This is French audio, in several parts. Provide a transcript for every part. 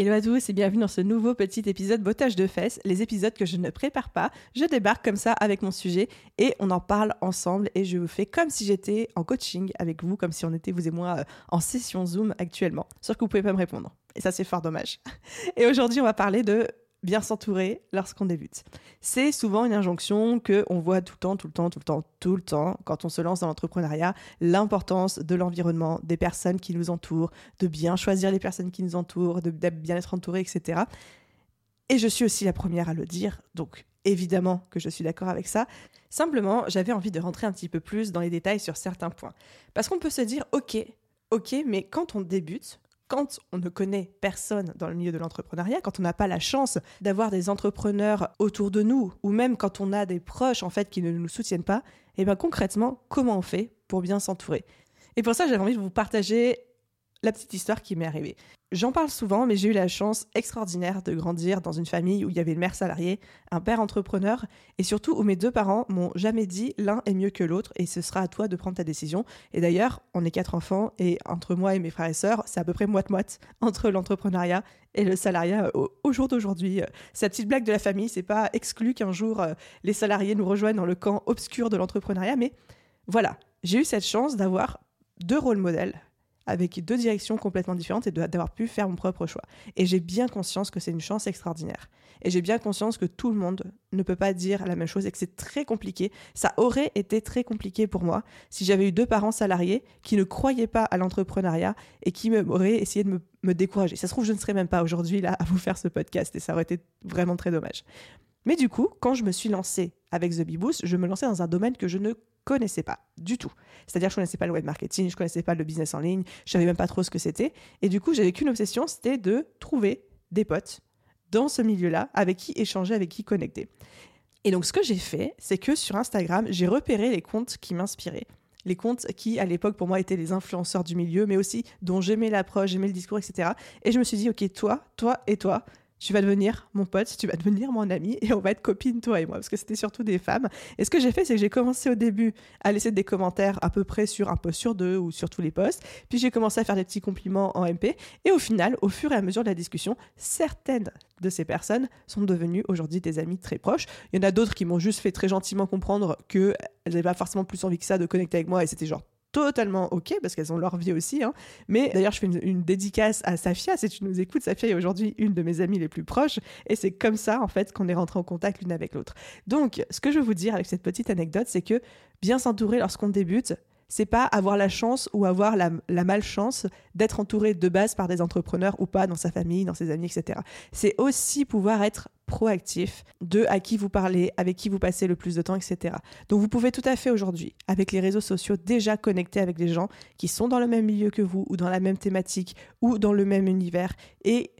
Hello à tous et bienvenue dans ce nouveau petit épisode bottage de fesses, les épisodes que je ne prépare pas. Je débarque comme ça avec mon sujet et on en parle ensemble et je vous fais comme si j'étais en coaching avec vous, comme si on était vous et moi euh, en session Zoom actuellement. Sauf que vous pouvez pas me répondre. Et ça c'est fort dommage. Et aujourd'hui on va parler de bien s'entourer lorsqu'on débute. C'est souvent une injonction que on voit tout le temps, tout le temps, tout le temps, tout le temps quand on se lance dans l'entrepreneuriat, l'importance de l'environnement, des personnes qui nous entourent, de bien choisir les personnes qui nous entourent, de, bien être entouré, etc. Et je suis aussi la première à le dire, donc évidemment que je suis d'accord avec ça. Simplement, j'avais envie de rentrer un petit peu plus dans les détails sur certains points. Parce qu'on peut se dire, ok, ok, mais quand on débute, quand on ne connaît personne dans le milieu de l'entrepreneuriat, quand on n'a pas la chance d'avoir des entrepreneurs autour de nous, ou même quand on a des proches en fait qui ne nous soutiennent pas, eh bien concrètement, comment on fait pour bien s'entourer? Et pour ça, j'avais envie de vous partager la petite histoire qui m'est arrivée. J'en parle souvent, mais j'ai eu la chance extraordinaire de grandir dans une famille où il y avait une mère salariée, un père entrepreneur, et surtout où mes deux parents m'ont jamais dit l'un est mieux que l'autre et ce sera à toi de prendre ta décision. Et d'ailleurs, on est quatre enfants et entre moi et mes frères et sœurs, c'est à peu près moite-moite entre l'entrepreneuriat et le salariat au, jour d'aujourd'hui. Cette petite blague de la famille, c'est pas exclu qu'un jour euh, les salariés nous rejoignent dans le camp obscur de l'entrepreneuriat, mais voilà, j'ai eu cette chance d'avoir deux rôles modèles avec deux directions complètement différentes et d'avoir pu faire mon propre choix. Et j'ai bien conscience que c'est une chance extraordinaire. Et j'ai bien conscience que tout le monde ne peut pas dire la même chose et que c'est très compliqué. Ça aurait été très compliqué pour moi si j'avais eu deux parents salariés qui ne croyaient pas à l'entrepreneuriat et qui auraient essayé de me, décourager. Ça se trouve, je ne serais même pas aujourd'hui là à vous faire ce podcast et ça aurait été vraiment très dommage. Mais du coup, quand je me suis lancée avec The Bee je me lançais dans un domaine que je ne connaissais pas du tout. C'est-à-dire, je connaissais pas le web marketing, je connaissais pas le business en ligne, je savais même pas trop ce que c'était. Et du coup, j'avais qu'une obsession, c'était de trouver des potes dans ce milieu-là, avec qui échanger, avec qui connecter. Et donc, ce que j'ai fait, c'est que sur Instagram, j'ai repéré les comptes qui m'inspiraient. Les comptes qui, à l'époque, pour moi, étaient les influenceurs du milieu, mais aussi dont j'aimais l'approche, j'aimais le discours, etc. Et je me suis dit, OK, toi, toi et toi, tu vas devenir mon pote, tu vas devenir mon ami et on va être copines, toi et moi, parce que c'était surtout des femmes. Et ce que j'ai fait, c'est que j'ai commencé au début à laisser des commentaires à peu près sur un post sur deux ou sur tous les posts. Puis j'ai commencé à faire des petits compliments en MP. Et au final, au fur et à mesure de la discussion, certaines de ces personnes sont devenues aujourd'hui des amies très proches. Il y en a d'autres qui m'ont juste fait très gentiment comprendre qu'elles n'avaient pas forcément plus envie que ça de connecter avec moi et c'était genre totalement ok parce qu'elles ont leur vie aussi. Hein. Mais d'ailleurs, je fais une, dédicace à Safia. Si tu nous écoutes, Safia est aujourd'hui une de mes amies les plus proches. Et c'est comme ça, en fait, qu'on est rentré en contact l'une avec l'autre. Donc, ce que je veux vous dire avec cette petite anecdote, c'est que bien s'entourer lorsqu'on débute, c'est pas avoir la chance ou avoir la, malchance d'être entouré de base par des entrepreneurs ou pas dans sa famille, dans ses amis, etc. C'est aussi pouvoir être proactif de à qui vous parlez, avec qui vous passez le plus de temps, etc. Donc vous pouvez tout à fait aujourd'hui, avec les réseaux sociaux, déjà connecter avec des gens qui sont dans le même milieu que vous, ou dans la même thématique, ou dans le même univers, et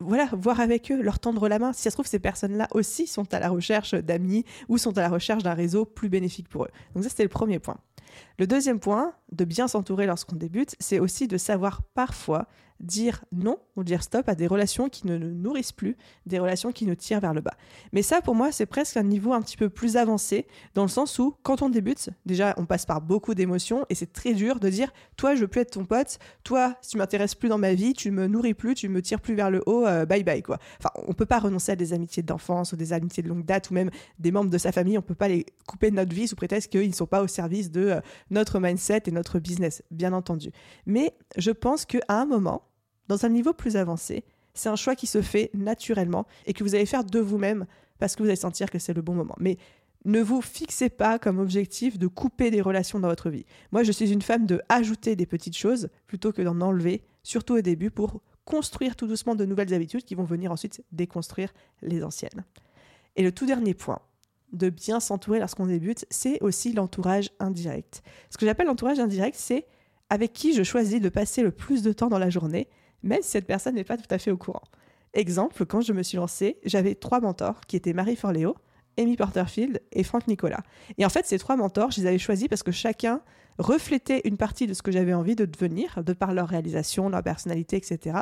voilà, voir avec eux, leur tendre la main. Si ça se trouve, ces personnes-là aussi sont à la recherche d'amis ou sont à la recherche d'un réseau plus bénéfique pour eux. Donc ça, c'était le premier point. Le deuxième point, de bien s'entourer lorsqu'on débute, c'est aussi de savoir parfois dire non ou dire stop à des relations qui ne nous nourrissent plus, des relations qui nous tirent vers le bas. Mais ça, pour moi, c'est presque un niveau un petit peu plus avancé, dans le sens où, quand on débute, déjà, on passe par beaucoup d'émotions et c'est très dur de dire, toi, je veux plus être ton pote, toi, tu m'intéresses plus dans ma vie, tu me nourris plus, tu me tires plus vers le haut, euh, bye bye, quoi. Enfin, on peut pas renoncer à des amitiés d'enfance ou des amitiés de longue date ou même des membres de sa famille, on peut pas les couper de notre vie sous prétexte qu'ils ne sont pas au service de euh, notre mindset et notre business, bien entendu. Mais je pense qu'à un moment, dans un niveau plus avancé, c'est un choix qui se fait naturellement et que vous allez faire de vous-même parce que vous allez sentir que c'est le bon moment. Mais ne vous fixez pas comme objectif de couper des relations dans votre vie. Moi, je suis une femme de ajouter des petites choses plutôt que d'en enlever, surtout au début, pour construire tout doucement de nouvelles habitudes qui vont venir ensuite déconstruire les anciennes. Et le tout dernier point, de bien s'entourer lorsqu'on débute, c'est aussi l'entourage indirect. Ce que j'appelle l'entourage indirect, c'est avec qui je choisis de passer le plus de temps dans la journée même si cette personne n'est pas tout à fait au courant. Exemple, quand je me suis lancée, j'avais trois mentors qui étaient Marie Forleo, Amy Porterfield et Franck Nicolas. Et en fait, ces trois mentors, je les avais choisis parce que chacun reflétait une partie de ce que j'avais envie de devenir, de par leur réalisation, leur personnalité, etc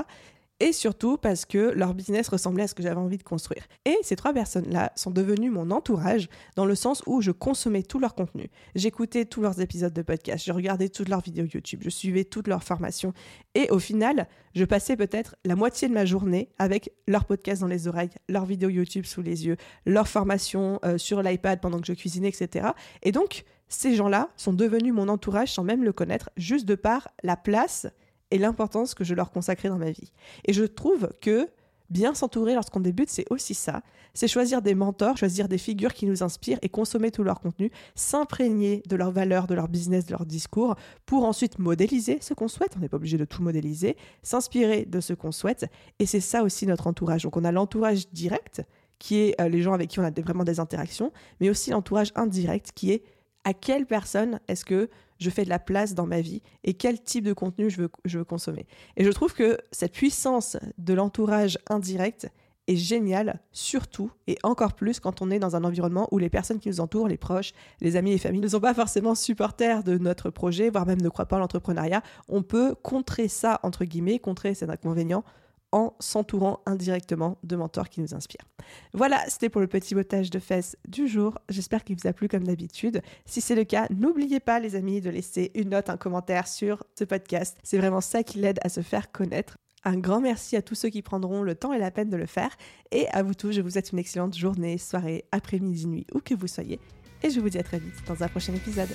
et surtout parce que leur business ressemblait à ce que j'avais envie de construire. Et ces trois personnes-là sont devenues mon entourage dans le sens où je consommais tout leur contenu. J'écoutais tous leurs épisodes de podcast, je regardais toutes leurs vidéos YouTube, je suivais toutes leurs formations et au final, je passais peut-être la moitié de ma journée avec leurs podcasts dans les oreilles, leurs vidéos YouTube sous les yeux, leurs formations euh, sur l'iPad pendant que je cuisinais, etc. Et donc, ces gens-là sont devenus mon entourage sans même le connaître, juste de par la place et l'importance que je leur consacrais dans ma vie. Et je trouve que bien s'entourer lorsqu'on débute, c'est aussi ça. C'est choisir des mentors, choisir des figures qui nous inspirent et consommer tout leur contenu, s'imprégner de leurs valeurs, de leur business, de leur discours, pour ensuite modéliser ce qu'on souhaite. On n'est pas obligé de tout modéliser, s'inspirer de ce qu'on souhaite. Et c'est ça aussi notre entourage. Donc on a l'entourage direct, qui est euh, les gens avec qui on a vraiment des interactions, mais aussi l'entourage indirect, qui est à quelle personne est-ce que je fais de la place dans ma vie et quel type de contenu je veux, consommer. Et je trouve que cette puissance de l'entourage indirect est géniale, surtout et encore plus quand on est dans un environnement où les personnes qui nous entourent, les proches, les amis et familles, ne sont pas forcément supporters de notre projet, voire même ne croient pas en l'entrepreneuriat. On peut contrer ça, entre guillemets, contrer cet inconvénient en s'entourant indirectement de mentors qui nous inspirent. Voilà, c'était pour le petit botage de fesses du jour. J'espère qu'il vous a plu comme d'habitude. Si c'est le cas, n'oubliez pas les amis de laisser une note, un commentaire sur ce podcast. C'est vraiment ça qui l'aide à se faire connaître. Un grand merci à tous ceux qui prendront le temps et la peine de le faire. Et à vous tous, je vous souhaite une excellente journée, soirée, après-midi, nuit, où que vous soyez. Et je vous dis à très vite dans un prochain épisode.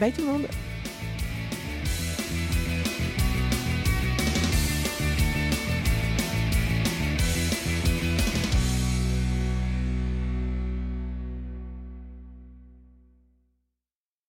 Bye tout le monde